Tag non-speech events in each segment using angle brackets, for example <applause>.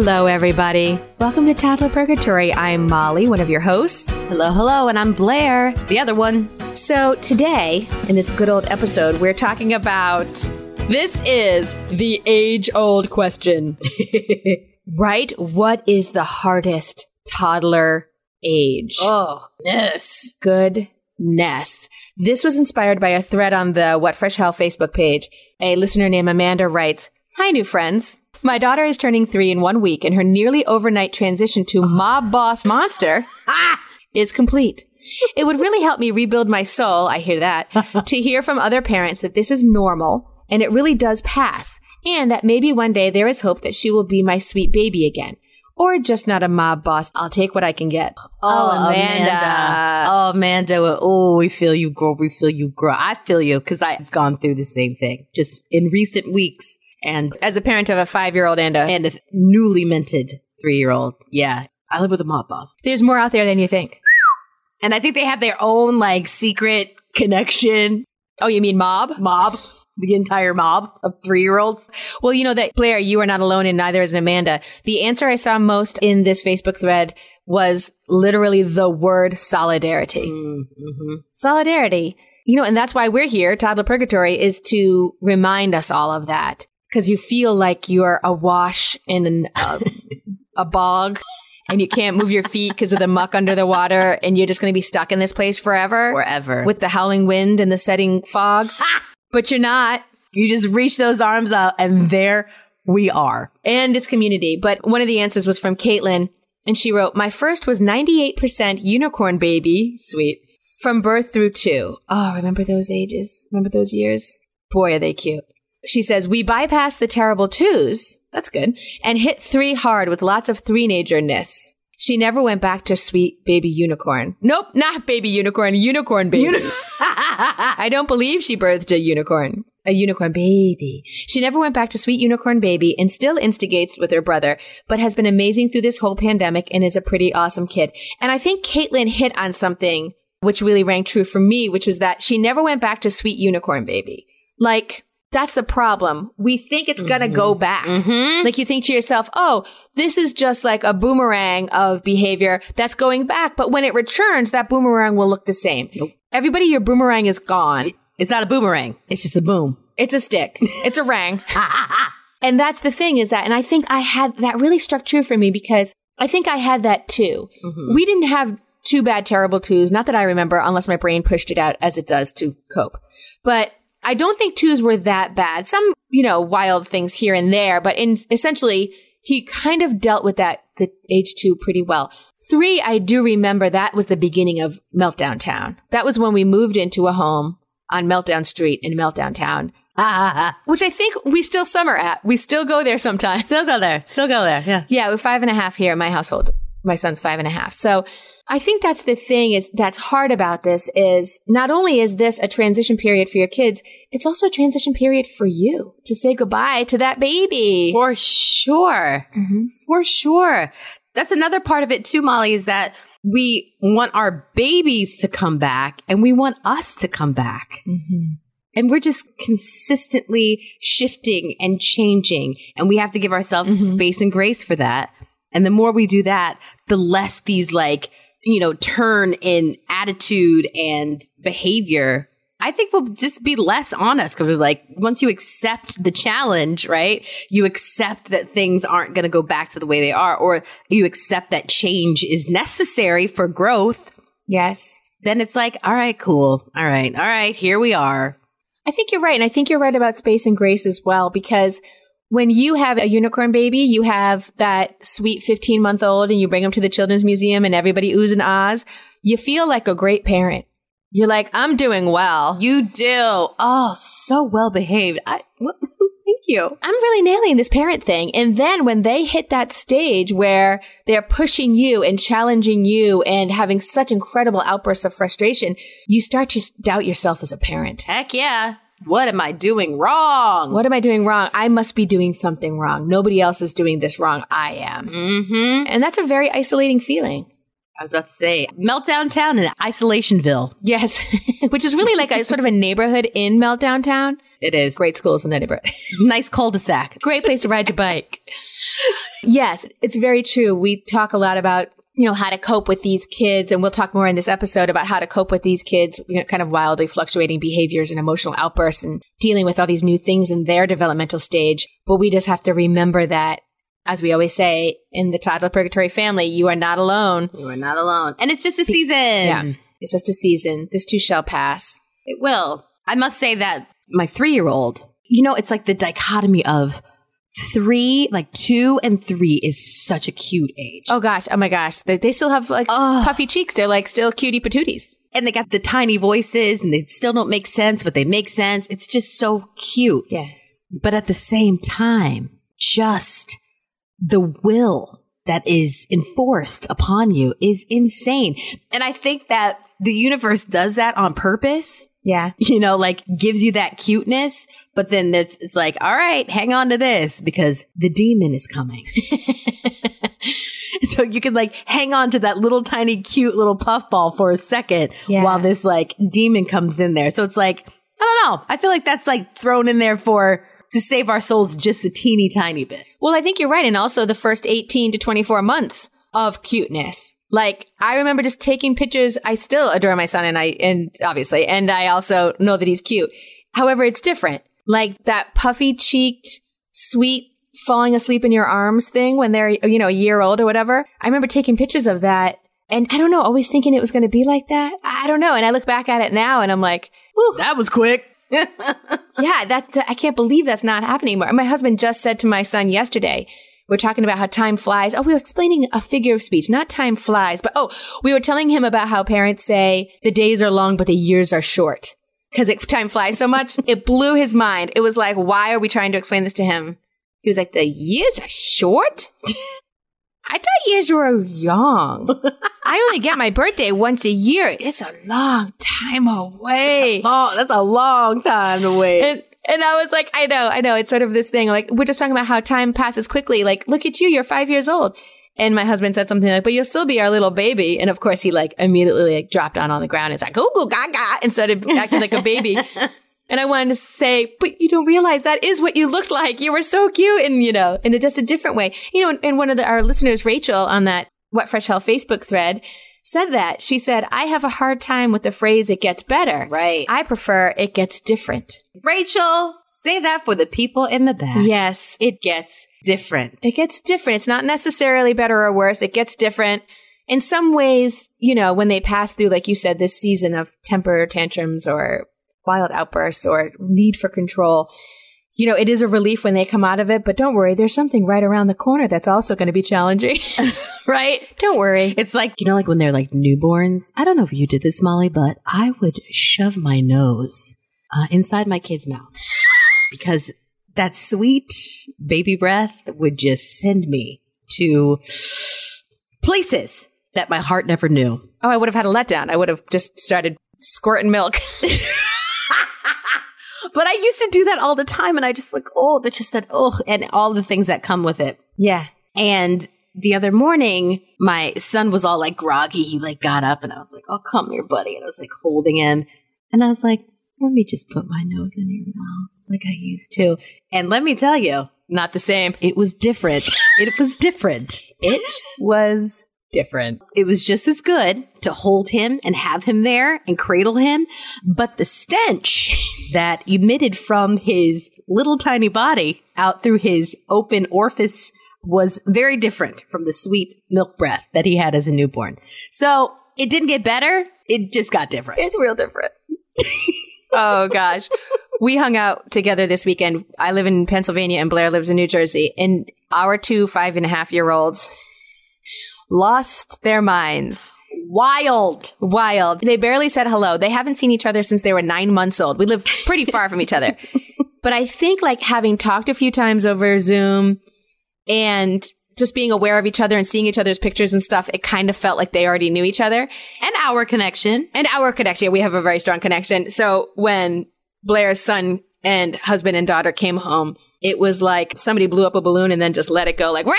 Hello, everybody. Welcome to Toddler Purgatory. I'm Molly, one of your hosts. Hello, hello, and I'm Blaire, the other one. So, today, in this good old episode, we're talking about this is the age old question. <laughs> right? What is the hardest toddler age? Oh, yes. Goodness. This was inspired by a thread on the What Fresh Hell Facebook page. A listener named Amanda writes Hi, new friends. My daughter is turning three in one week, and her nearly overnight transition to mob boss monster ah! is complete. It would really help me rebuild my soul, I hear that, <laughs> to hear from other parents that this is normal and it really does pass, and that maybe one day there is hope that she will be my sweet baby again. Or just not a mob boss. I'll take what I can get. Oh, oh Amanda. Oh, Amanda. Oh, we feel you, girl. We feel you, girl. I feel you because I've gone through the same thing just in recent weeks. And As a parent of a five year old and a. and a newly minted three year old. Yeah. I live with a mob boss. there's more out there than you think. And I think they have their own like secret connection Oh, you mean mob? mob, the entire mob of three year olds. Well, you know that, Blaire, you are not alone and neither is Amanda. The answer I saw most in this Facebook thread was literally the word solidarity. Mm-hmm. Solidarity. You know, and that's why we're here, Toddler Purgatory, is to remind us all of that. Because you feel like you're awash in an, uh, a bog and you can't move your feet because of the muck under the water and you're just going to be stuck in this place forever Forever. with the howling wind and the setting fog. <laughs> but you're not. you just reach those arms out and there we are. and it's community. But one of the answers was from Caitlin, and she wrote, My first was 98% unicorn baby. Sweet. From birth through two. Oh, remember those ages? Remember those years? Boy, are they cute. She says, We bypassed the terrible twos. That's good. And hit three hard with lots of three-nature-ness. She never went back to sweet baby unicorn. Nope, not baby unicorn, unicorn baby. <laughs> I don't believe she birthed a unicorn. A unicorn baby. She never went back to sweet unicorn baby and still instigates with her brother, but has been amazing through this whole pandemic and is a pretty awesome kid. And I think Caitlin hit on something which really rang true for me, which was that she never went back to sweet unicorn baby. Like, that's the problem. We think it's gonna go back. Mm-hmm. Like you think to yourself, oh, this is just like a boomerang of behavior that's going back. But when it returns, that boomerang will look the same. Nope. Everybody, your boomerang is gone. It's not a boomerang. It's just a boom. It's a stick. <laughs> It's a rang. and that's the thing is that, and I think I had, that really struck true for me because I think I had that too. We didn't have two bad, terrible twos. Not that I remember, unless my brain pushed it out as it does to cope. But I don't think twos were that bad. Some, you know, wild things here and there, but in essentially, he kind of dealt with that, the age two pretty well. Three, I do remember that was the beginning of Meltdown Town. That was when we moved into a home on Meltdown Street in Meltdown Town Ah, which I think we still summer at. We still go there sometimes. Still go there. Still go there. Yeah. Yeah, we're five and a half here in my household. My son's five and a half. So I think that's the thing is that's hard about this is not only is this a transition period for your kids, it's also a transition period for you to say goodbye to that baby. For sure. Mhm. For sure. That's another part of it too, Molly, is that we want our babies to come back and we want us to come back. And we're just consistently shifting and changing. And we have to give ourselves Mhm. space and grace for that. And the more we do that, the less these like, you know, turn in attitude and behavior. I think we'll just be less on us because like once you accept the challenge, right? You accept that things aren't going to go back to the way they are, or you accept that change is necessary for growth. Yes. Then it's like, all right, cool. All right. All right. Here we are. I think you're right. And I think you're right about space and grace as well, because when you have a unicorn baby, you have that sweet 15 month old and you bring them to the children's museum and everybody oohs and ahs. You feel like a great parent. You're like, I'm doing well. You do. Oh, so well behaved. I, <laughs> thank you. I'm really nailing this parent thing. And then when they hit that stage where they're pushing you and challenging you and having such incredible outbursts of frustration, you start to doubt yourself as a parent. Heck yeah. What am I doing wrong? What am I doing wrong? I must be doing something wrong. Nobody else is doing this wrong. I am. Mm-hmm. And that's a very isolating feeling. I was about to say, Meltdown Town and Isolationville. Yes. <laughs> Which is really like a sort of a neighborhood in Meltdown Town. It is. Great schools in that neighborhood. <laughs> Nice cul-de-sac. Great place to ride your bike. Yes, it's very true. We talk a lot about you know how to cope with these kids and we'll talk more in this episode about how to cope with these kids you know, kind of wildly fluctuating behaviors and emotional outbursts and dealing with all these new things in their developmental stage but we just have to remember that as we always say in the toddler purgatory family you are not alone You are not alone. And it's just a season. yeah it's just a season this too shall pass It will. I must say that my three year old, you know, it's like the dichotomy of three, like two and three is such a cute age. oh gosh oh my gosh they, they still have like Ugh. puffy cheeks they're like still cutie patooties And they got the tiny voices and they still don't make sense, but they make sense. It's just so cute. yeah But at the same time, just the will that is enforced upon you is insane. And I think that the universe does that on purpose. Yeah <laughs> you know, like gives you that cuteness, but then it's, it's like, all right, hang on to this because the demon is coming. <laughs> <laughs> so you can like hang on to that little tiny cute little puffball for a second Yeah. while this like demon comes in there. So it's like, I don't know. I feel like that's like thrown in there for to save our souls just a teeny tiny bit. Well, I think you're right. And also the first 18 to 24 months of cuteness. Like, I remember just taking pictures. I still adore my son and I, and obviously, and I also know that he's cute. However, it's different. Like that puffy cheeked, sweet, falling asleep in your arms thing when they're, you know, a year old or whatever. I remember taking pictures of that. And I don't know, always thinking it was going to be like that. I don't know. And I look back at it now and I'm like, whew, That was quick. <laughs> yeah, that's I can't believe that's not happening anymore. My husband just said to my son yesterday, we're talking about how time flies. Oh, we were explaining a figure of speech, not time flies, but oh, we were telling him about how parents say the days are long, but the years are short because time flies so much. <laughs> it blew his mind. It was like, why are we trying to explain this to him? He was like, the years are short. <laughs> I thought years were young. I only get my birthday once a year. It's a long time away. Oh, that's a long time to wait. And and I was like, I know, I know. It's sort of this thing. Like we're just talking about how time passes quickly. Like, look at you, you're five years old. And my husband said something like, "But you'll still be our little baby." And of course, he like immediately like dropped down on the ground. It's like, "Goo goo gaga," and started acting like a baby. <laughs> And I wanted to say, but you don't realize that is what you looked like. You were so cute, and you know, in a, just a different way. You know, and, and one of the, our listeners, Rachel, on that What Fresh Hell Facebook thread, said that she said, "I have a hard time with the phrase it gets better. right. I prefer it gets different." Rachel, say that for the people in the back. Yes, It gets different. it gets different. It's not necessarily better or worse. It gets different. In some ways, you know, when they pass through, like you said, this season of temper tantrums or wild outbursts or need for control, you know, it is a relief when they come out of it. But don't worry, there's something right around the corner that's also going to be challenging. <laughs> right? don't worry. It's like, you know, like when they're like newborns. I don't know if you did this, Molly, but I would shove my nose uh, inside my kid's mouth <laughs> because that sweet baby breath would just send me to <sighs> places that my heart never knew. Oh, I would have had a letdown. I would have just started squirting milk. <laughs> But I used to do that all the time, and I just like, oh, that's just that, oh, and all the things that come with it. yeah. And the other morning, my son was all like groggy. He like got up and I was like, oh, come here, buddy. And I was like holding him. And I was like, let me just put my nose in your mouth like I used to. And let me tell you, Not the same. it was different. it was different. It was different. It was just as good to hold him and have him there and cradle him. But the stench <laughs> that emitted from his little tiny body out through his open orifice was very different from the sweet milk breath that he had as a newborn. So it didn't get better. It just got different. It's real different. <laughs> oh gosh. We hung out together this weekend. I live in Pennsylvania and Blaire lives in New Jersey. And our two five and a half year olds lost their minds. Wild. Wild. They barely said hello. They haven't seen each other since they were nine months old. We live pretty far from each other. <laughs> But I think like having talked a few times over Zoom and just being aware of each other and seeing each other's pictures and stuff, it kind of felt like they already knew each other. And our connection. and our connection. We have a very strong connection. So when Blaire's son and husband and daughter came home, it was like somebody blew up a balloon and then just let it go, like, "Rah!"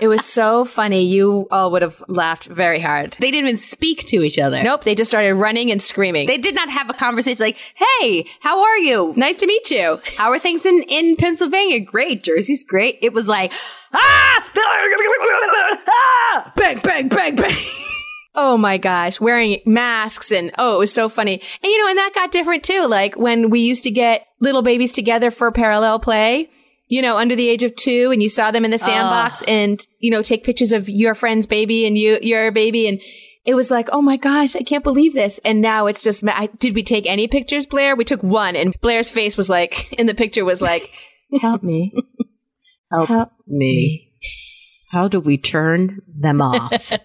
It was so funny. You all would have laughed very hard. They didn't even speak to each other. Nope, they just started running and screaming. They did not have a conversation like, hey, how are you? nice to meet you. How are things in, in Pennsylvania? Great. Jersey's great. It was like, ah! ah! Bang, bang, bang, bang. Oh my gosh, wearing masks and oh, it was so funny. And you know, and that got different too. Like when we used to get little babies together for parallel play, you know, under the age of two and you saw them in the sandbox and, you know, take pictures of your friend's baby and you, your baby. And it was like, oh my gosh, I can't believe this. And now it's just, I, did we take any pictures, Blaire? We took one and Blaire's face was like, <laughs> in the picture was like, <laughs> help me. Help, Help me. How do we turn them off? <laughs>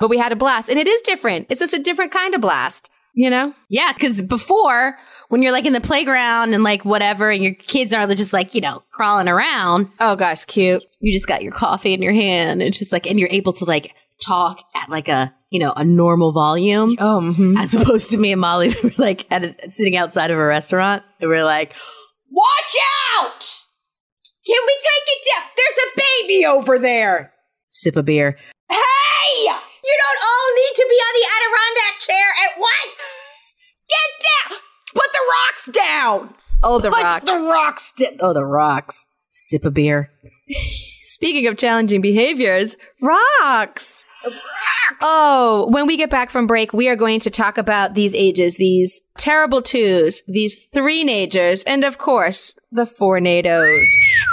But we had a blast and it is different. It's just a different kind of blast, you know? yeah, because before, when you're like in the playground and like whatever, and your kids are just like, you know, crawling around, Oh gosh, cute. you just got your coffee in your hand. It's just like, and you're able to like talk at like a, you know, a normal volume. Oh, mhm. As opposed to me and Molly, <laughs> we were like at a, sitting outside of a restaurant, and we are like, "Watch out! Can we take it down? There's a baby over there." Sip a beer. Hey! You don't all need to be on the Adirondack chair at once. Get down. Put the rocks down. oh, the Put rocks. the rocks. down. oh, the rocks. Sip a beer. <laughs> Speaking of challenging behaviors, rocks. Oh, when we get back from break, we are going to talk about these ages, these terrible twos, these threenagers, and of course, the fournadoes,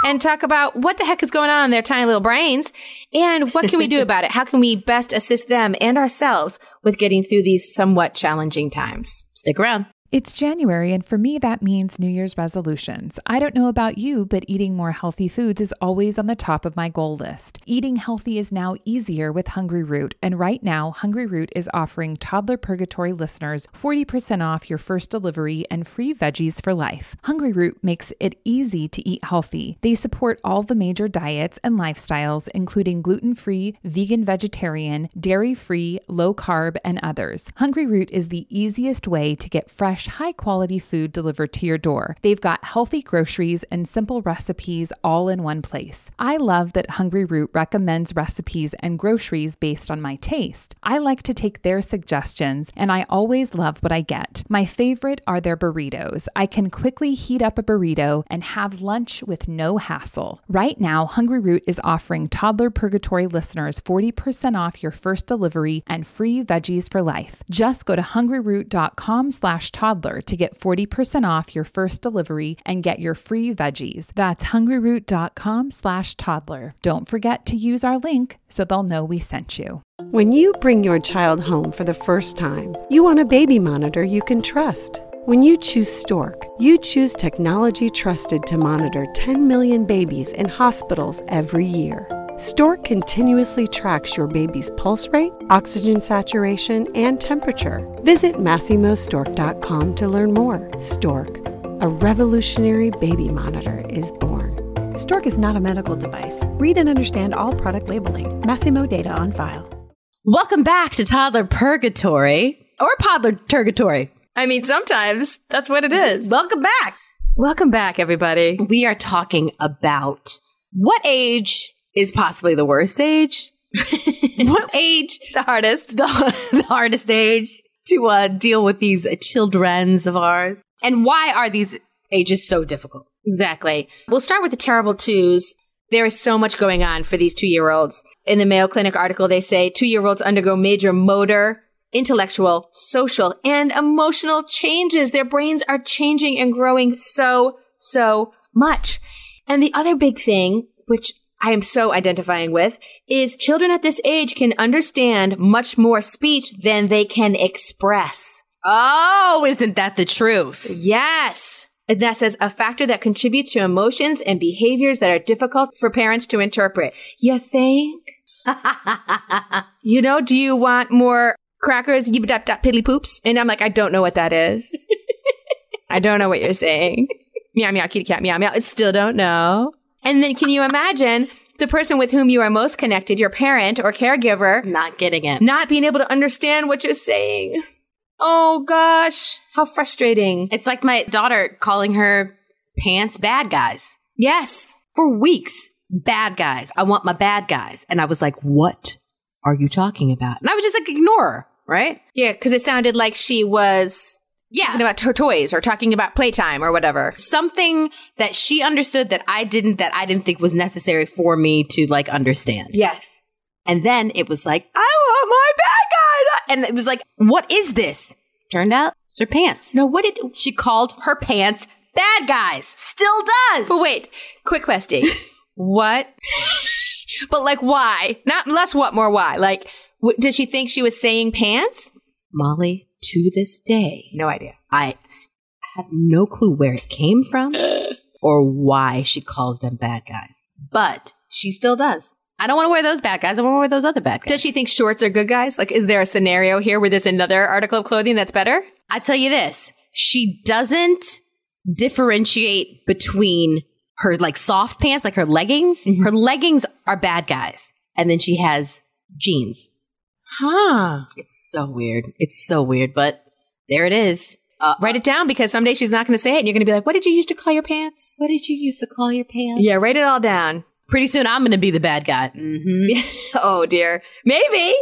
and talk about what the heck is going on in their tiny little brains and what can we do about it? How can we best assist them and ourselves with getting through these somewhat challenging times? Stick around. It's January, and for me, that means New Year's resolutions. I don't know about you, but eating more healthy foods is always on the top of my goal list. Eating healthy is now easier with Hungryroot, and right now, Hungryroot is offering Toddler Purgatory listeners 40% off your first delivery and free veggies for life. Hungryroot makes it easy to eat healthy. They support all the major diets and lifestyles, including gluten free, vegan, vegetarian, dairy free, low carb, and others. Hungryroot is the easiest way to get fresh, high quality food delivered to your door. They've got healthy groceries and simple recipes all in one place. I love that Hungryroot recommends recipes and groceries based on my taste. I like to take their suggestions, and I always love what I get. My favorite are their burritos. I can quickly heat up a burrito and have lunch with no hassle. Right now, Hungryroot is offering Toddler Purgatory listeners 40% off your first delivery and free veggies for life. Just go to hungryroot.com slash toddler to get 40% off your first delivery and get your free veggies. That's hungryroot.com slash toddler. Don't forget to use our link so they'll know we sent you. When you bring your child home for the first time, you want a baby monitor you can trust. When you choose Stork, you choose technology trusted to monitor 10 million babies in hospitals every year. Stork continuously tracks your baby's pulse rate, oxygen saturation, and temperature. Visit MasimoStork.com to learn more. Stork, a revolutionary baby monitor, is born. Stork is not a medical device. Read and understand all product labeling. Masimo data on file. Welcome back to Toddler Purgatory or Podler Purgatory. I mean, sometimes that's what it is. Welcome back. Welcome back, everybody. We are talking about what age is possibly the worst age? <laughs> what age The hardest. <laughs> the, the hardest age to uh, deal with these childrens of ours? And why are these ages so difficult? Exactly. We'll start with the terrible twos. There is so much going on for these two year olds. In the Mayo Clinic article, they say two year olds undergo major motor, intellectual, social, and emotional changes. Their brains are changing and growing so, so much. And the other big thing, which I am so identifying with, is children at this age can understand much more speech than they can express. Oh, isn't that the truth? Yes. And that says a factor that contributes to emotions and behaviors that are difficult for parents to interpret. You think? <laughs> You know, do you want more crackers, yip dap dap piddly poops? And I'm like, I don't know what that is. <laughs> I don't know what you're saying. Meow meow kitty cat meow meow. I still don't know. And then can you imagine the person with whom you are most connected, your parent or caregiver, Not getting it. not being able to understand what you're saying? Oh gosh, how frustrating. It's like my daughter calling her pants bad guys Yes. for weeks. bad guys. I want my bad guys. And I was like, what are you talking about? And I would just like ignore her, right? Yeah, because it sounded like she was Yeah. talking about her toys or talking about playtime or whatever. Something that she understood that I didn't, that I didn't think was necessary for me to like understand. Yes. And then it was like, I want my bad guy. And it was like, what is this? Turned out it's her pants. No, what did? She called her pants bad guys. Still does. But wait, quick question. <laughs> what? but like, why? Not less. What more? Why? Like, w- did she think she was saying pants? Molly, to this day, No idea. I have no clue where it came from <laughs> or why she calls them bad guys. But she still does. I don't want to wear those bad guys. I want to wear those other bad guys. Does she think shorts are good guys? Like, is there a scenario here where there's another article of clothing that's better? I tell you this, she doesn't differentiate between her like soft pants, like her leggings. Mm-hmm. Her leggings are bad guys. And then she has jeans. Huh. It's so weird. It's so weird, but there it is. Uh, Write it down because someday she's not going to say it, and you're going to be like, "What did you use to call your pants?" what did you use to call your pants? Yeah, write it all down. Pretty soon I'm going to be the bad guy. hmm <laughs> oh dear. Maybe.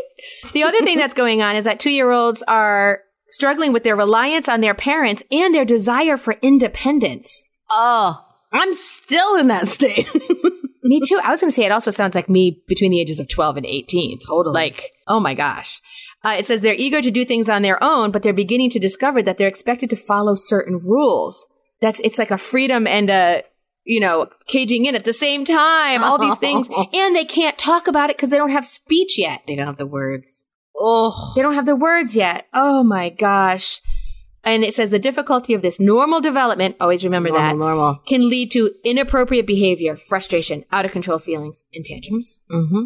The other thing that's going on is that two year olds are struggling with their reliance on their parents and their desire for independence. Oh, I'm still in that state. <laughs> me too. I was going to say it also sounds like me between the ages of 12 and 18. Totally. Like, oh my gosh. Uh, it says they're eager to do things on their own, but they're beginning to discover that they're expected to follow certain rules. That's, it's like a freedom and a, you know, caging in at the same time, all these things. <laughs> And they can't talk about it because they don't have speech yet. they don't have the words. Oh, They don't have the words yet. Oh my gosh. And it says the difficulty of this normal development, always remember normal, that, normal. can lead to inappropriate behavior, frustration, out of control feelings, and tantrums. Mm-hmm.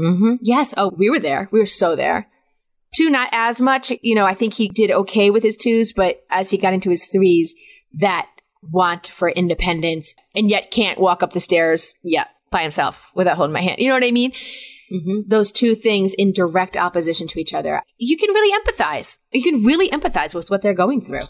Mm-hmm. Yes. Oh, we were there. We were so there. Two, not as much. You know, I think he did okay with his twos, but as he got into his threes, that want for independence and yet can't walk up the stairs Yeah. by himself without holding my hand. You know what I mean? Mm-hmm. those two things in direct opposition to each other, you can really empathize. You can really empathize with what they're going through.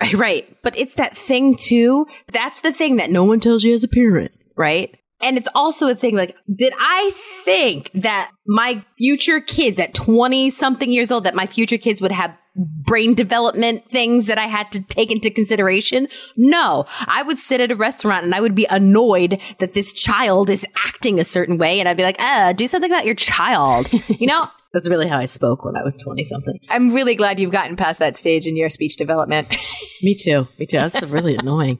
Right, right. But it's that thing too. That's the thing that no one tells you as a parent, right? And it's also a thing like, did I think that my future kids at 20 something years old, that my future kids would have brain development things that I had to take into consideration? No. I would sit at a restaurant and I would be annoyed that this child is acting a certain way. And I'd be like, uh, do something about your child. <laughs> you know? That's really how I spoke when I was 20 something. I'm really glad you've gotten past that stage in your speech development. Me too. Me too. That's really <laughs> annoying.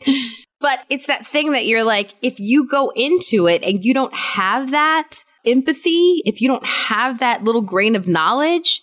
But it's that thing that you're like, if you go into it and you don't have that empathy, if you don't have that little grain of knowledge,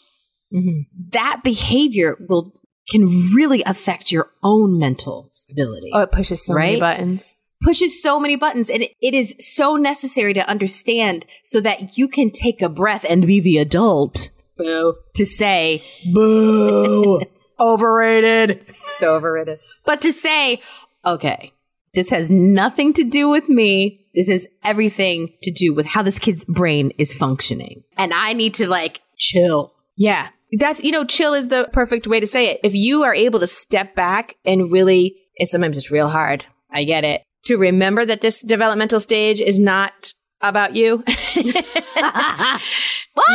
mm-hmm. that behavior will can really affect your own mental stability. oh, it pushes so many buttons. pushes so many buttons and it, it is so necessary to understand so that you can take a breath and be the adult Boo. to say, boo, <laughs> overrated. So overrated. But to say, okay, this has nothing to do with me. This has everything to do with how this kid's brain is functioning. And I need to like chill. Yeah. That's, you know, chill is the perfect way to say it. If you are able to step back and really, and sometimes it's real hard. I get it. To remember that this developmental stage is not about you. <laughs> You're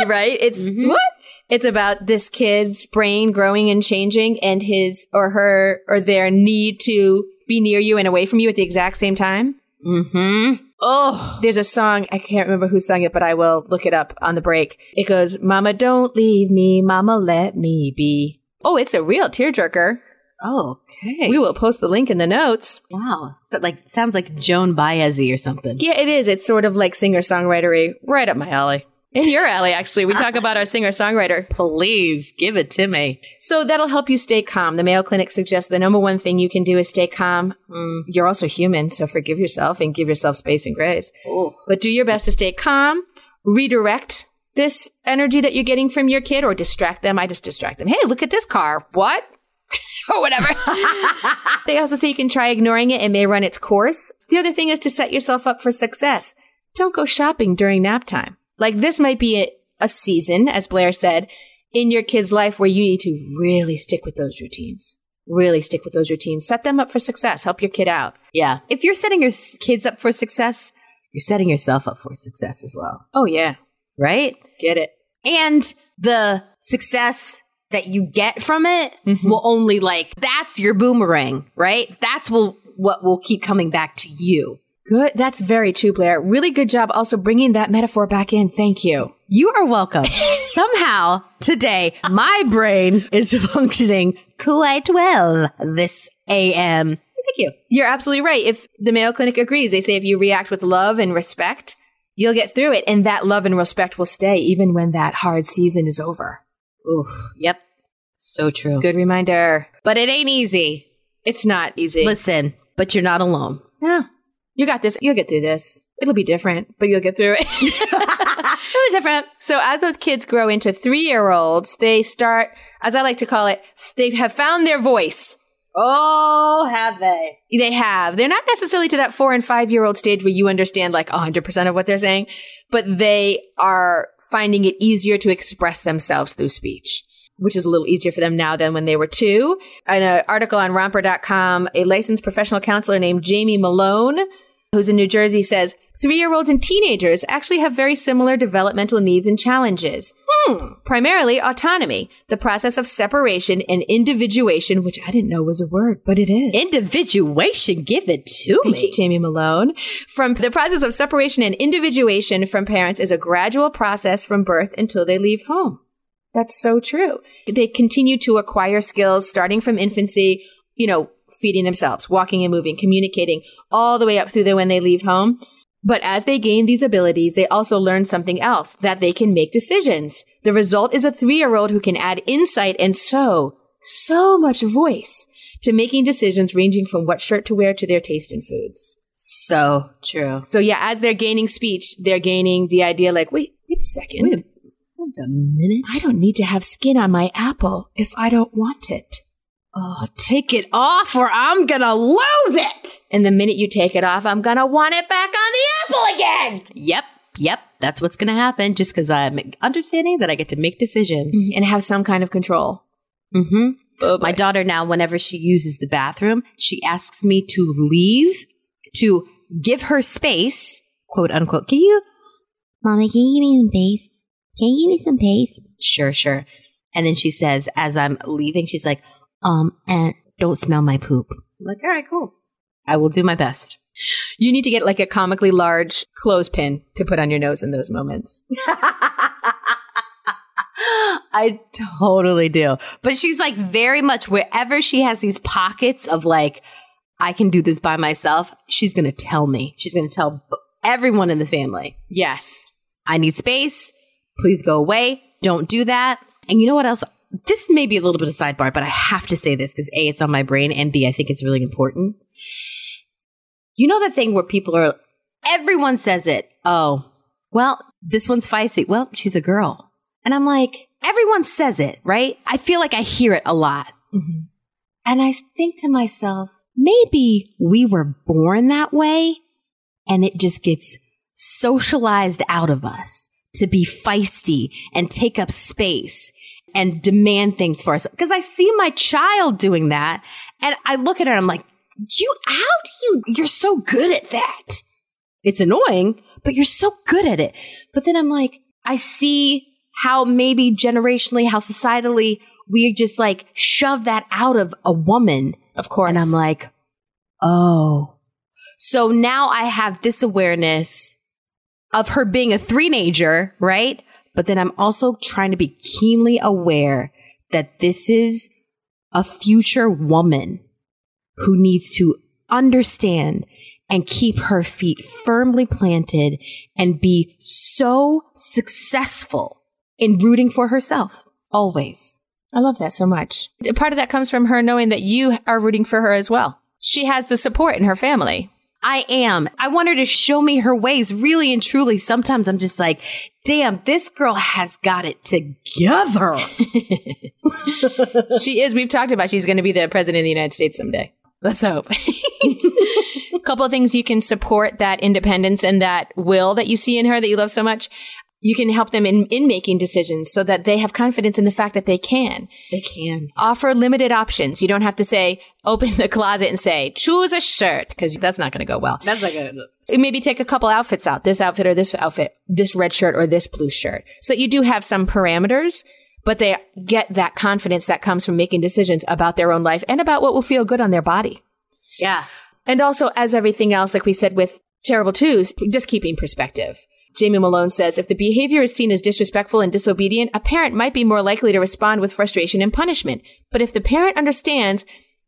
right? It's Mhm. what? It's about this kid's brain growing and changing and his or her or their need to be near you and away from you at the exact same time. Mm-hmm. Oh, there's a song. I can't remember who sung it, but I will look it up on the break. It goes, Mama, don't leave me. Mama, let me be. Oh, it's a real tearjerker. Oh, okay. We will post the link in the notes. wow. So like sounds like Joan Baez or something. Yeah, it is. It's sort of like singer songwritery, right up my alley. In your alley, actually. We talk about our singer songwriter. Please give it to me. So that'll help you stay calm. The Mayo Clinic suggests the number one thing you can do is stay calm. Mm. You're also human, so forgive yourself and give yourself space and grace. Oh. But do your best to stay calm, redirect this energy that you're getting from your kid or distract them. I just distract them. Hey, look at this car. What? <laughs> or whatever. <laughs> they also say you can try ignoring it. It may run its course. The other thing is to set yourself up for success. Don't go shopping during nap time. Like this might be a, a season, as Blaire said, in your kid's life where you need to really stick with those routines. Really stick with those routines. Set them up for success. Help your kid out. Yeah. If you're setting your kids up for success, you're setting yourself up for success as well, Oh, yeah. right? Get it. And the success that you get from it Mhm. will only like that's your boomerang, right? That's will what will keep coming back to you. Good. That's very true, Blaire. Really good job also bringing that metaphor back in. Thank you. You are welcome. <laughs> Somehow today, my brain is <laughs> functioning quite well this AM. Thank you. You're absolutely right. If the Mayo Clinic agrees, they say if you react with love and respect, you'll get through it. And that love and respect will stay even when that hard season is over. Oof. Yep. So true. Good reminder. But it ain't easy. It's not easy. Listen, but you're not alone. Yeah. You got this. You'll get through this. It'll be different, but you'll get through it. <laughs> <laughs> it was different. So as those kids grow into three year olds, they start, as I like to call it, they have found their voice. Oh, have they? They have. They're not necessarily to that four and five year old stage where you understand like 100% of what they're saying, but they are finding it easier to express themselves through speech, which is a little easier for them now than when they were two. In an article on romper.com, a licensed professional counselor named Jamie Malone, who's in New Jersey, says three year olds and teenagers actually have very similar developmental needs and challenges. Hmm. Primarily autonomy, the process of separation and individuation, which I didn't know was a word, but it is. Individuation, give it to Thank me. you, Jamie Malone. From the process of separation and individuation from parents is a gradual process from birth until they leave home. That's so true. They continue to acquire skills starting from infancy, you know, feeding themselves, walking and moving, communicating, all the way up through the when they leave home. But as they gain these abilities, they also learn something else that they can make decisions. The result is a three year old who can add insight and so, so much voice to making decisions ranging from what shirt to wear to their taste in foods. So true. So yeah, as they're gaining speech, they're gaining the idea like, wait, wait a second. Wait a, wait a minute. I don't need to have skin on my apple if I don't want it. Oh, take it off or I'm gonna lose it. And the minute you take it off, I'm gonna want it back on the apple again. Yep. Yep. That's what's gonna happen just because I'm understanding that I get to make decisions. And have some kind of control. Mm-hmm. Oh, My daughter now, whenever she uses the bathroom, she asks me to leave to give her space, quote unquote. Can you, mommy, can you give me some space? Can you give me some space? Sure, sure. And then she says, as I'm leaving, she's like, um, and don't smell my poop. I'm like, all right, cool. I will do my best. You need to get like a comically large clothespin to put on your nose in those moments. <laughs> I totally do. But she's like very much wherever she has these pockets of like, I can do this by myself, she's going to tell me. She's going to tell everyone in the family, Yes. I need space. Please go away. Don't do that. And you know what else? This may be a little bit of sidebar, but I have to say this because A, it's on my brain, and B, I think it's really important. You know that thing where people are, everyone says it. Oh, well, this one's feisty. Well, she's a girl. And I'm like, everyone says it, right? I feel like I hear it a lot. Mm-hmm. And I think to myself, maybe we were born that way and it just gets socialized out of us to be feisty and take up space and demand things for us. Because I see my child doing that and I look at her and I'm like, you, how do you, you're so good at that. It's annoying, but you're so good at it. But then I'm like, I see how maybe generationally, how societally we just like shove that out of a woman. Of course. And I'm like, oh. So now I have this awareness of her being a three-nager, right? But then I'm also trying to be keenly aware that this is a future woman who needs to understand and keep her feet firmly planted and be so successful in rooting for herself always. I love that so much. Part of that comes from her knowing that you are rooting for her as well. She has the support in her family. I am. I want her to show me her ways really and truly. Sometimes I'm just like, damn, this girl has got it together. <laughs> she is. We've talked about she's going to be the president of the United States someday. Let's hope. A <laughs> couple of things you can support that independence and that will that you see in her that you love so much. You can help them in, in making decisions so that they have confidence in the fact that they can. They can. Offer limited options. You don't have to say, open the closet and say, choose a shirt, because that's not going to go well. That's like a. Maybe take a couple outfits out, this outfit or this outfit, this red shirt or this blue shirt. So you do have some parameters, but they get that confidence that comes from making decisions about their own life and about what will feel good on their body. Yeah. And also, as everything else, like we said with terrible twos, just keeping perspective. Jamie Malone says if the behavior is seen as disrespectful and disobedient, a parent might be more likely to respond with frustration and punishment. But if the parent understands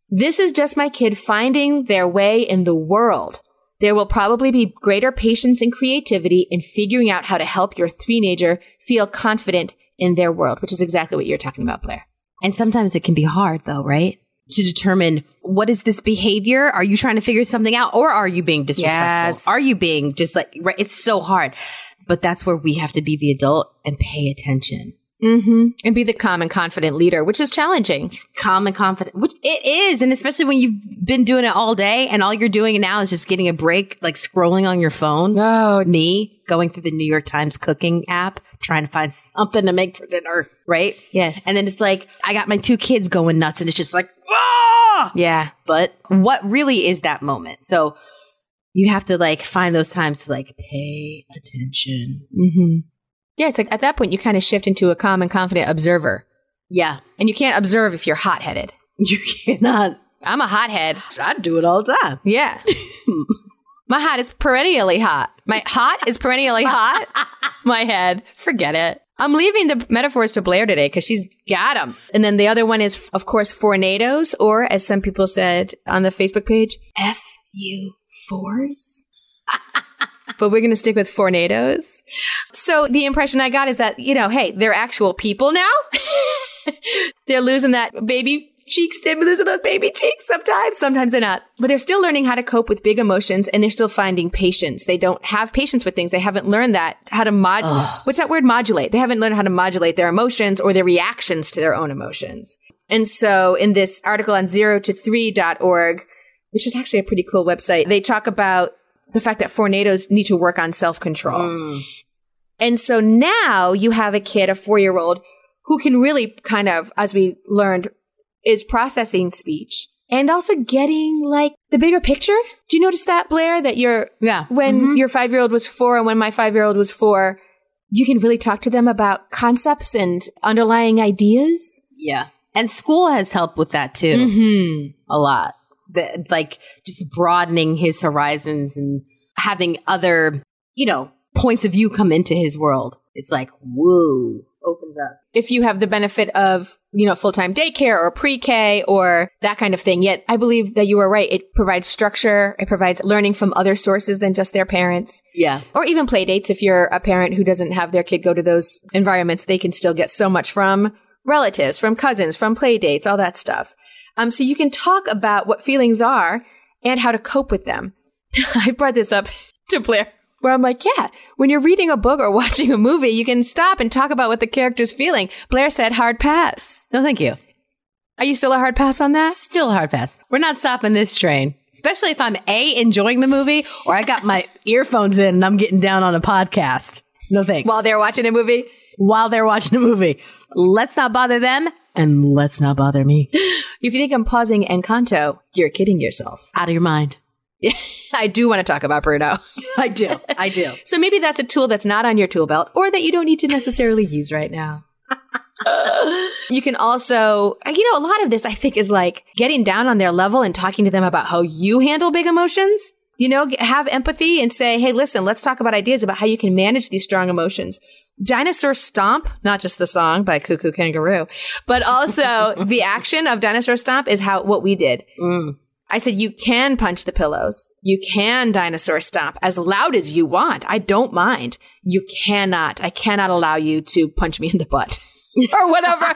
this is just my kid finding their way in the world, there will probably be greater patience and creativity in figuring out how to help your teenager feel confident in their world, which is exactly what you're talking about, Blaire. And sometimes it can be hard though, right? To determine what is this behavior? Are you trying to figure something out or are you being disrespectful? Yes. Are you being just like, right? It's so hard. But that's where we have to be the adult and pay attention. Mm-hmm. And be the calm and confident leader, which is challenging. Calm and confident, which it is. And especially when you've been doing it all day and all you're doing now is just getting a break, like scrolling on your phone. Oh, Me going through the New York Times cooking app, trying to find something to make for dinner, right? yes. And then it's like, I got my two kids going nuts and it's just like, ah! yeah. But what really is that moment? So you have to like find those times to like pay attention. Mm-hmm. Yeah, it's like at that point you kind of shift into a calm and confident observer. Yeah. And you can't observe if you're hot headed. <laughs> You cannot. I'm a hothead. I do it all the time. Yeah. <laughs> My hot is perennially hot. My hot is perennially hot. <laughs> My head, forget it. I'm leaving the metaphors to Blaire today because she's got them. And then the other one is, of course, fournadoes, or as some people said on the Facebook page, F U fours. <laughs> but we're going to stick with fournadoes. So the impression I got is that, you know, hey, they're actual people now. <laughs> they're losing that baby cheeks. They're losing those baby cheeks sometimes. Sometimes they're not. But they're still learning how to cope with big emotions and they're still finding patience. They don't have patience with things. They haven't learned that, how to mod, what's that word? Modulate. They haven't learned how to modulate their emotions or their reactions to their own emotions. And so in this article on zero to three.org, which is actually a pretty cool website, they talk about the fact that fournadoes need to work on self control. Mm. And so now you have a kid, a four year old, who can really kind of, as we learned, is processing speech and also getting like the bigger picture. Do you notice that, Blaire, that you're, Yeah. when your five year old was four and when my five year old was four, you can really talk to them about concepts and underlying ideas? Yeah. And school has helped with that too. Mm-hmm. A lot. The, like just broadening his horizons and having other, you know, points of view come into his world. It's like, whoa, opens up. if you have the benefit of, you know, full-time daycare or pre-K or that kind of thing. Yet I believe that you are right. It provides structure. It provides learning from other sources than just their parents Yeah. or even play dates. If you're a parent who doesn't have their kid go to those environments, they can still get so much from relatives, from cousins, from play dates, all that stuff. Um, so you can talk about what feelings are and how to cope with them. <laughs> I brought this up <laughs> to Blaire where I'm like, yeah, when you're reading a book or <laughs> watching a movie, you can stop and talk about what the character's feeling. Blaire said hard pass. No, thank you. Are you still a hard pass on that? Still a hard pass. We're not stopping this train. Especially if I'm A, enjoying the movie, or I got my <laughs> earphones in and I'm getting down on a podcast. No thanks. While they're watching a movie? While they're watching a movie. Let's not bother them and let's not bother me. If you think I'm pausing Encanto, you're kidding yourself. Out of your mind. <laughs> I do want to talk about Bruno. <laughs> I do. I do. So maybe that's a tool that's not on your tool belt or that you don't need to necessarily use right now. <laughs> you can also, you know, a lot of this I think is like getting down on their level and talking to them about how you handle big emotions. You know, have empathy and say, hey, listen, let's talk about ideas about how you can manage these strong emotions. Dinosaur Stomp, not just the song by Koo Koo Kangaroo, but also the action of Dinosaur Stomp is how, what we did. Mm. I said, you can punch the pillows. You can dinosaur stomp as loud as you want. I don't mind. You cannot. I cannot allow you to punch me in the butt <laughs> or whatever.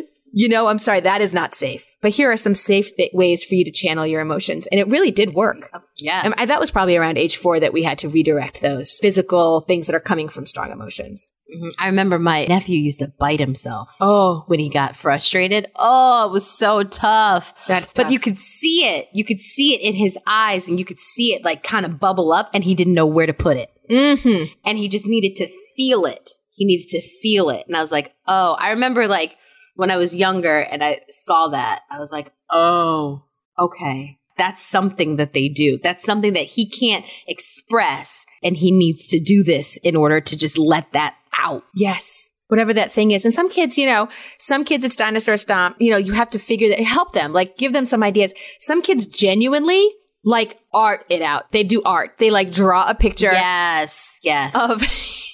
<laughs> you know, I'm sorry, that is not safe. But here are some safe th- ways for you to channel your emotions. And it really did work. Yeah. And I, that was probably around age four that we had to redirect those physical things that are coming from strong emotions. Mhm. I remember my nephew used to bite himself Oh, when he got frustrated. Oh, it was so tough. that's But you could see it. You could see it in his eyes and you could see it like kind of bubble up and he didn't know where to put it. Mm-hmm. And he just needed to feel it. He needed to feel it. And I was like, oh, I remember like when I was younger and I saw that, I was like, oh, okay. That's something that they do. That's something that he can't express. And he needs to do this in order to just let that out. Yes. Whatever that thing is. And some kids, you know, some kids it's dinosaur stomp. You know, you have to figure that, help them, like give them some ideas. Some kids genuinely like art it out. They do art. They like draw a picture Yes. Yes. of,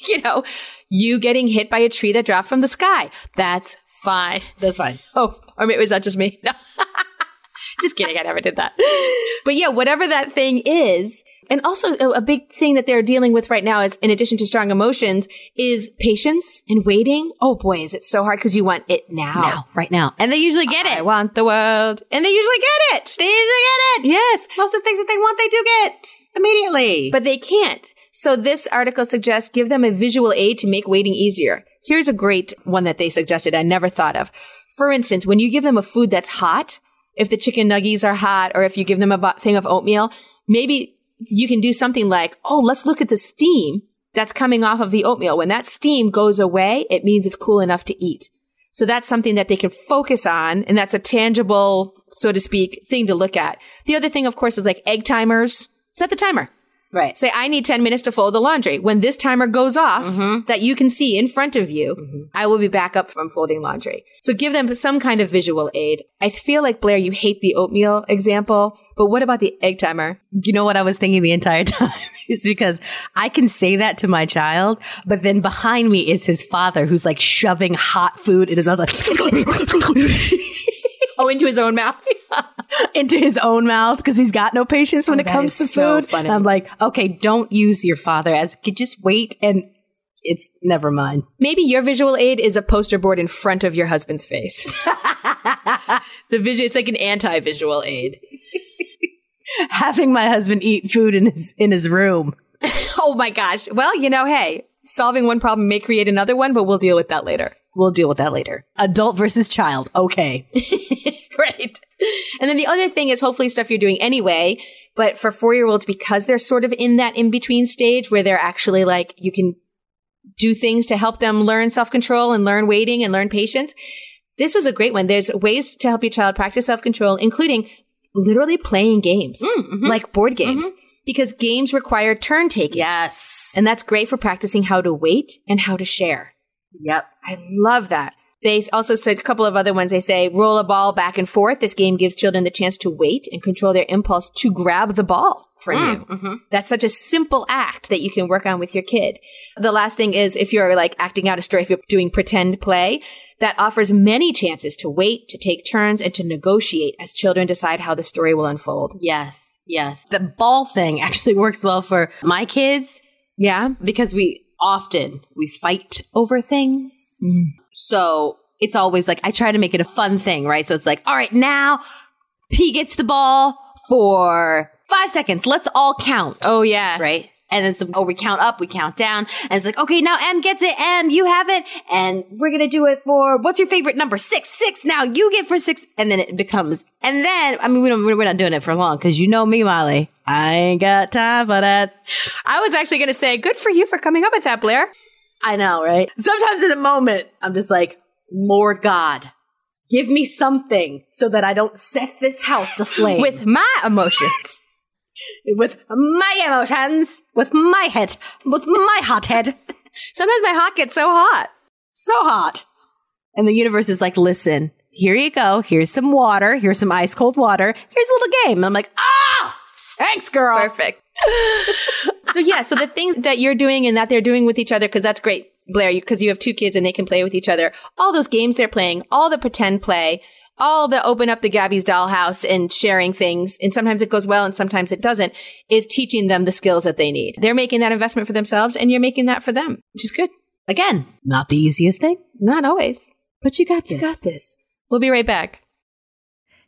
<laughs> you know, you getting hit by a tree that dropped from the sky. That's fine. That's fine. Oh, or maybe was that just me? No. <laughs> just kidding. I never did that. But yeah, whatever that thing is. And also a, a big thing that they're dealing with right now is in addition to strong emotions is patience and waiting. Oh boy, is it so hard because you want it now. Now, right now. And they usually get I it. I want the world. And they usually get it. They usually get it. Yes. Most of the things that they want, they do get immediately. But they can't. So this article suggests give them a visual aid to make waiting easier. Here's a great one that they suggested I never thought of. For instance, when you give them a food that's hot, if the chicken nuggies are hot or if you give them a thing of oatmeal, maybe you can do something like, oh, let's look at the steam that's coming off of the oatmeal. When that steam goes away, it means it's cool enough to eat. So that's something that they can focus on. And that's a tangible, so to speak, thing to look at. The other thing, of course, is like egg timers. Set the timer. Right. Say, I need 10 minutes to fold the laundry. When this timer goes off Mhm. that you can see in front of you, I will be back up from folding laundry. So give them some kind of visual aid. I feel like, Blaire, you hate the oatmeal example, but what about the egg timer? You know what I was thinking the entire <laughs> time is because I can say that to my child, but then behind me is his father who's like shoving hot food in his mouth, like <laughs> <laughs> Oh, into his own mouth. <laughs> into his own mouth because he's got no patience when Oh, it comes to so food. funny. And I'm like, okay, don't use your father as just wait and it's never mind. Maybe your visual aid is a poster board in front of your husband's face. <laughs> the vision, it's like an anti-visual aid. <laughs> Having my husband eat food in his in his room. Oh my gosh. Well, you know, hey, solving one problem may create another one, but we'll deal with that later. We'll deal with that later. Adult versus child. Okay. Great. And then the other thing is hopefully stuff you're doing anyway, but for four year olds, because they're sort of in that in between stage where they're actually like, you can do things to help them learn self control and learn waiting and learn patience. This was a great one. There's ways to help your child practice self control, including literally playing games, mm, mm-hmm. like board games, mm-hmm. because games require turn taking. Yes. And that's great for practicing how to wait and how to share. Yep. I love that. They also said a couple of other ones. They say roll a ball back and forth. This game gives children the chance to wait and control their impulse to grab the ball from mm, you. Mm-hmm. That's such a simple act that you can work on with your kid. The last thing is if you're like acting out a story, if you're doing pretend play, that offers many chances to wait, to take turns, and to negotiate as children decide how the story will unfold. Yes. Yes. The ball thing <laughs> actually works well for my kids Yeah. because we often we fight over things. Mm. So it's always like I try to make it a fun thing, right? So it's like, all right, now P gets the ball for five seconds. Let's all count. Oh yeah. right? And then some, oh, we count up, we count down, and it's like, okay, now M gets it, M, you have it, and we're gonna do it for what's your favorite number? Six, six. Now you get for six, and then it becomes, and then I mean, we don't, we're not doing it for long because you know me, Molly. I ain't got time for that. I was actually going to say, good for you for coming up with that, Blaire. I know, right? Sometimes in a moment, I'm just like, Lord God, give me something so that I don't set this house aflame With my emotions. <laughs> with my emotions, with my head, with my hot head. <laughs> Sometimes my hot gets so hot. so hot. And the universe is like, listen, here you go. Here's some water. Here's some ice cold water. Here's a little game. And I'm like, ah, thanks, girl. Perfect. <laughs> so yeah, so the things that you're doing and that they're doing with each other, because that's great, Blaire, because you have two kids and they can play with each other. All those games they're playing, all the pretend play, all the open up the Gabby's dollhouse and sharing things, and sometimes it goes well and sometimes it doesn't, is teaching them the skills that they need. They're making that investment for themselves and you're making that for them, which is good. Again, not the easiest thing, Not always. but you got this. You got this. We'll be right back.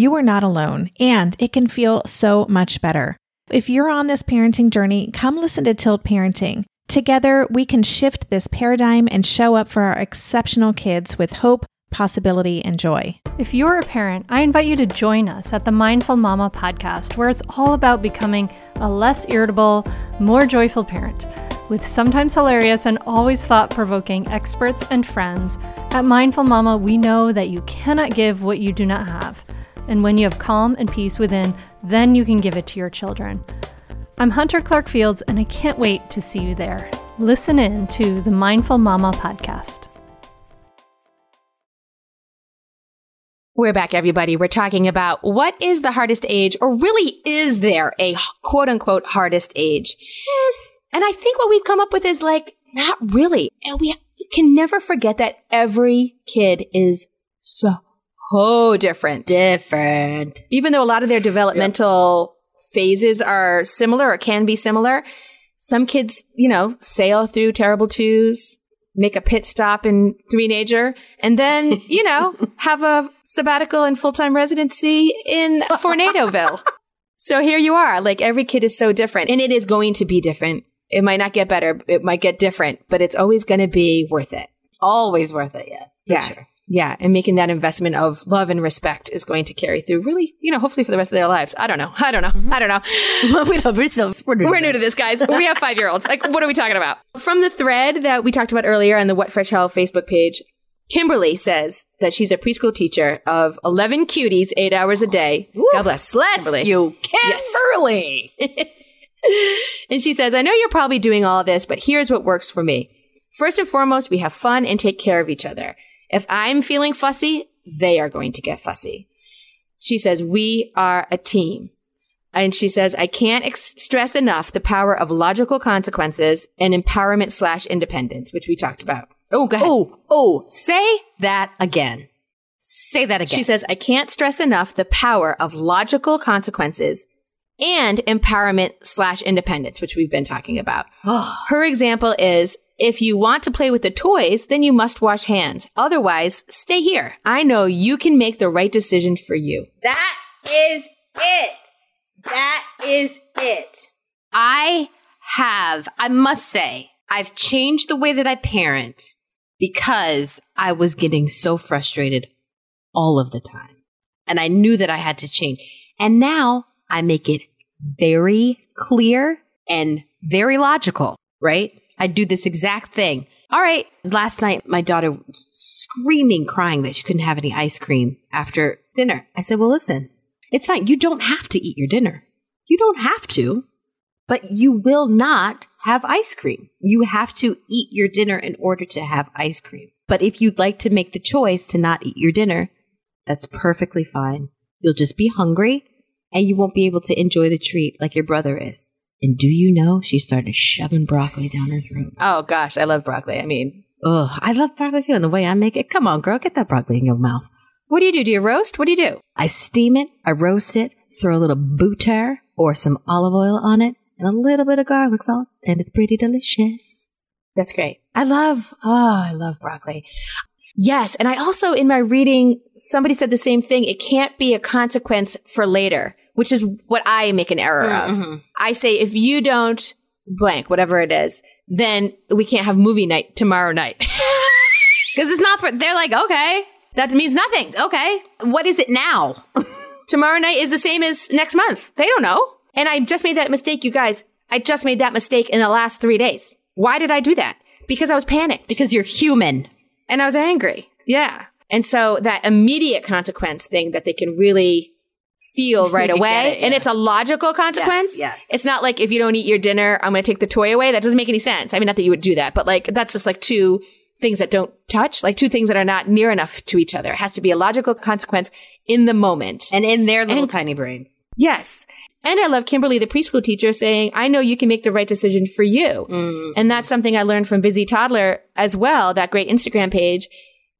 you are not alone, and it can feel so much better. If you're on this parenting journey, come listen to Tilt Parenting. Together, we can shift this paradigm and show up for our exceptional kids with hope, possibility, and joy. If you're a parent, I invite you to join us at the Mindful Mama podcast, where it's all about becoming a less irritable, more joyful parent. With sometimes hilarious and always thought provoking experts and friends, at Mindful Mama, we know that you cannot give what you do not have. And when you have calm and peace within, then you can give it to your children. I'm Hunter Clarke-Fields, and I can't wait to see you there. Listen in to the Mindful Mama podcast. We're back, everybody. We're talking about what is the hardest age, or really is there a quote unquote hardest age? Hmm. And I think what we've come up with is like, not really. And we can never forget that every kid is so different. Different. Even though a lot of their developmental phases are similar or can be similar, some kids, you know, sail through terrible twos, make a pit stop in threenager, and then, <laughs> you know, have a sabbatical and full-time residency in <laughs> Fournadoville. so here you are. Like every kid is so different and it is going to be different. It might not get better. It might get different, but it's always going to be worth it. Always worth it, yeah. Yeah. Sure. Yeah. And making that investment of love and respect is going to carry through really, you know, hopefully for the rest of their lives. I don't know. I don't know. Mm-hmm. I don't know. we don't, we're still, we're new, We're new to this, guys. We have five year olds. Like, what are we talking about? From the thread that we talked about earlier on the What Fresh Hell Facebook page, Kimberly says that she's a preschool teacher of 11 cuties, eight hours a day. God bless. Bless Kimberly. you, Yes. Kimberly. <laughs> and she says, I know you're probably doing all this, but here's what works for me. First and foremost, we have fun and take care of each other. If I'm feeling fussy, they are going to get fussy. She says, we are a team. And she says, I can't ex- stress enough the power of logical consequences and empowerment slash independence, which we talked about. Oh, go ahead. Oh, oh, say that again. Say that again. She says, I can't stress enough the power of logical consequences and empowerment slash independence, which we've been talking about. <gasps> Her example is, if you want to play with the toys, then you must wash hands. Otherwise, stay here. I know you can make the right decision for you. That is it. That is it. I have, I must say, I've changed the way that I parent because I was getting so frustrated all of the time. And I knew that I had to change. And now I make it very clear and very logical, right? I do this exact thing. All right. Last night, my daughter was screaming, crying that she couldn't have any ice cream after dinner. I said, well, listen, it's fine. You don't have to eat your dinner. You don't have to, but you will not have ice cream. You have to eat your dinner in order to have ice cream. But if you'd like to make the choice to not eat your dinner, that's perfectly fine. You'll just be hungry and you won't be able to enjoy the treat like your brother is. And do you know she started shoving broccoli down her throat? Oh gosh, I love broccoli. I mean, Ugh, I love broccoli too, and the way I make it. Come on, girl, get that broccoli in your mouth. what do you do? Do you roast? What do you do? I steam it, I roast it, throw a little butter or some olive oil on it, and a little bit of garlic salt, and it's pretty delicious. That's great. I love, oh, I love broccoli. Yes. And I also, in my reading, somebody said the same thing. It can't be a consequence for later, which is what I make an error mm, of. Mm-hmm. I say, if you don't blank, whatever it is, then we can't have movie night tomorrow night. <laughs> Because it's not for, they're like, okay, that means nothing. okay. What is it now? <laughs> tomorrow night is the same as next month. They don't know. And I just made that mistake, you guys. I just made that mistake in the last three days. Why did I do that? Because I was panicked Because you're human. and I was angry. Yeah. And so that immediate consequence thing that they can really feel <laughs> right away. it, And it's a logical consequence. yes. It's not like if you don't eat your dinner, I'm going to take the toy away. That doesn't make any sense. I mean, not that you would do that, but like that's just like two things that don't touch, like two things that are not near enough to each other. It has to be a logical consequence in the moment. And in their little And- tiny brains. Yes. And I love Kimberly, the preschool teacher, saying, I know you can make the right decision for you. Mm. And that's something I learned from Busy Toddler as well. That great Instagram page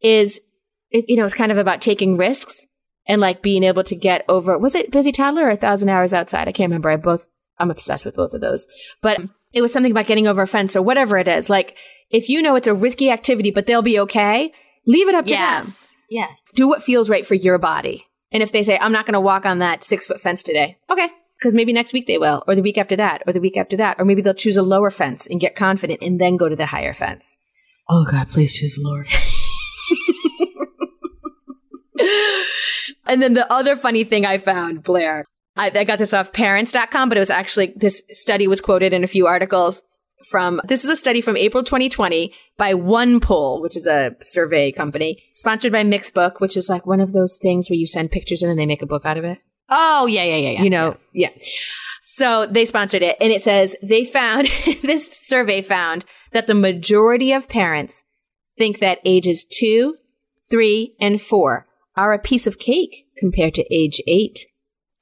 is, it, you know, it's kind of about taking risks and like being able to get over, was it Busy Toddler or A Thousand Hours Outside? I can't remember. I both, I'm obsessed with both of those. But it was something about getting over a fence or whatever it is. Like, if you know it's a risky activity, but they'll be okay, leave it up to them Yeah. do what feels right for your body. And if they say, I'm not going to walk on that six foot fence today, okay. Because maybe next week they will, or the week after that, or the week after that, or maybe they'll choose a lower fence and get confident and then go to the higher fence. Oh God, please choose Lord. <laughs> And then the other funny thing I found, Blaire, I, I got this off parents.com, but it was actually, this study was quoted in a few articles from, this is a study from April 2020 by OnePoll, which is a survey company, sponsored by Mixbook, which is like one of those things where you send pictures in and they make a book out of it. Oh yeah, yeah, yeah, yeah. you know, yeah. So they sponsored it and it says they found <laughs> this survey found that the majority of parents think that ages two, three, and four are a piece of cake compared to age eight.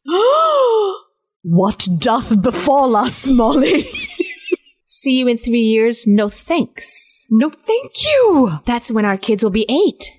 <gasps> what doth befall us, Molly? <laughs> See you in three years? No thanks. no, thank you. That's when our kids will be eight.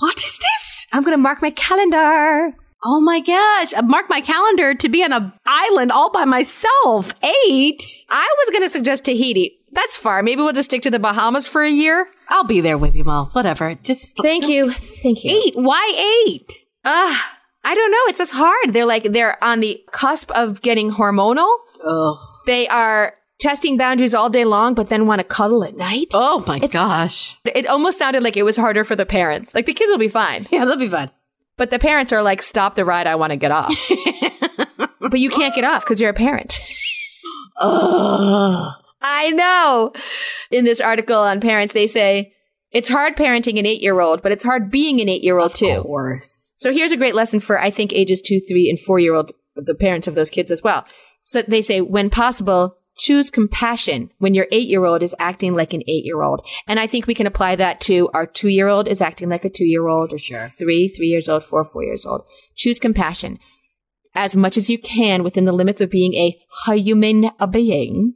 What is this? I'm going to mark my calendar. Oh my gosh! I mark my calendar to be on a island all by myself. Eight. I was going to suggest Tahiti. That's far. Maybe we'll just stick to the Bahamas for a year. I'll be there with you, Mo. Whatever. Just Thank you. Thank you. eight. Why eight? Ah, I don't know. It's just hard. They're like they're on the cusp of getting hormonal. Oh, They are testing boundaries all day long, but then want to cuddle at night. oh my It's- gosh. It almost sounded like it was harder for the parents. Like the kids will be fine, Yeah, that'll be fun. but the parents are like, "Stop the ride! I want to get off." <laughs> but you can't get off because you're a parent. Ugh. I know. In this article on parents, they say it's hard parenting an eight-year-old, but it's hard being an eight-year-old too. Of course. So here's a great lesson for, I think, ages two, three, and four year old, the parents of those kids as well. So they say, when possible, choose compassion when your eight year old is acting like an eight year old. And I think we can apply that to our two year old is acting like a two year old, or sure. three, three years old, four, four years old. Choose compassion as much as you can within the limits of being a human being.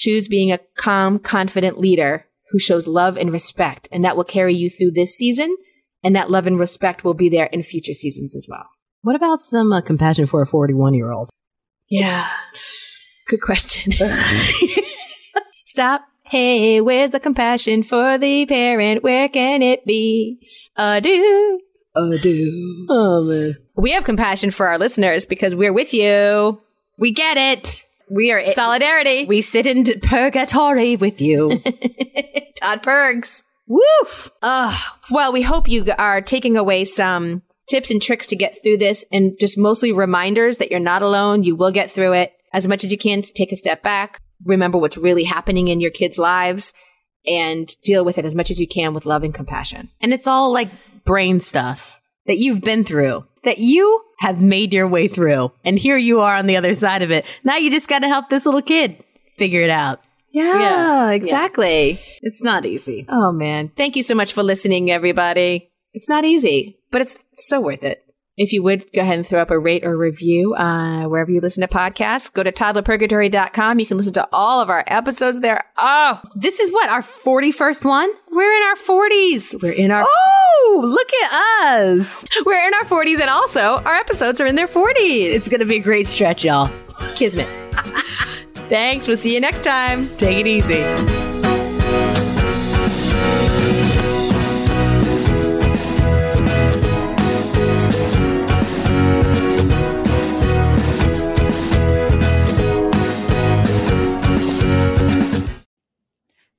Choose being a calm, confident leader who shows love and respect, and that will carry you through this season and that love and respect will be there in future seasons as well. What about some uh, compassion for a 41 year old? Yeah. Good question. <laughs> <laughs> Stop. Hey, where's the compassion for the parent? Where can it be? Adieu. Adieu. Oh, man. We have compassion for our listeners because we're with you. We get it. We are. Solidarity. we sit in purgatory with you. <laughs> Todd Pergs. Woof. Uh, well, we hope you are taking away some tips and tricks to get through this and just mostly reminders that you're not alone. You will get through it as much as you can. Take a step back. Remember what's really happening in your kids' lives and deal with it as much as you can with love and compassion. And it's all like brain stuff that you've been through, that you have made your way through. And here you are on the other side of it. Now you just got to help this little kid figure it out. Yeah, Yeah. exactly. It's not easy. Oh man. Thank you so much for listening, everybody. It's not easy, but it's so worth it. If you would go ahead and throw up a rate or review uh, wherever you listen to podcasts, go to toddlerpurgatory.com. You can listen to all of our episodes there. Oh, This is what, our 41st one? we're in our 40s. We're in our Oh, look at us. we're in our 40s, and also our episodes are in their 40s. It's going to be a great stretch, y'all. Kismet. <laughs> Thanks. We'll see you next time. Take it easy.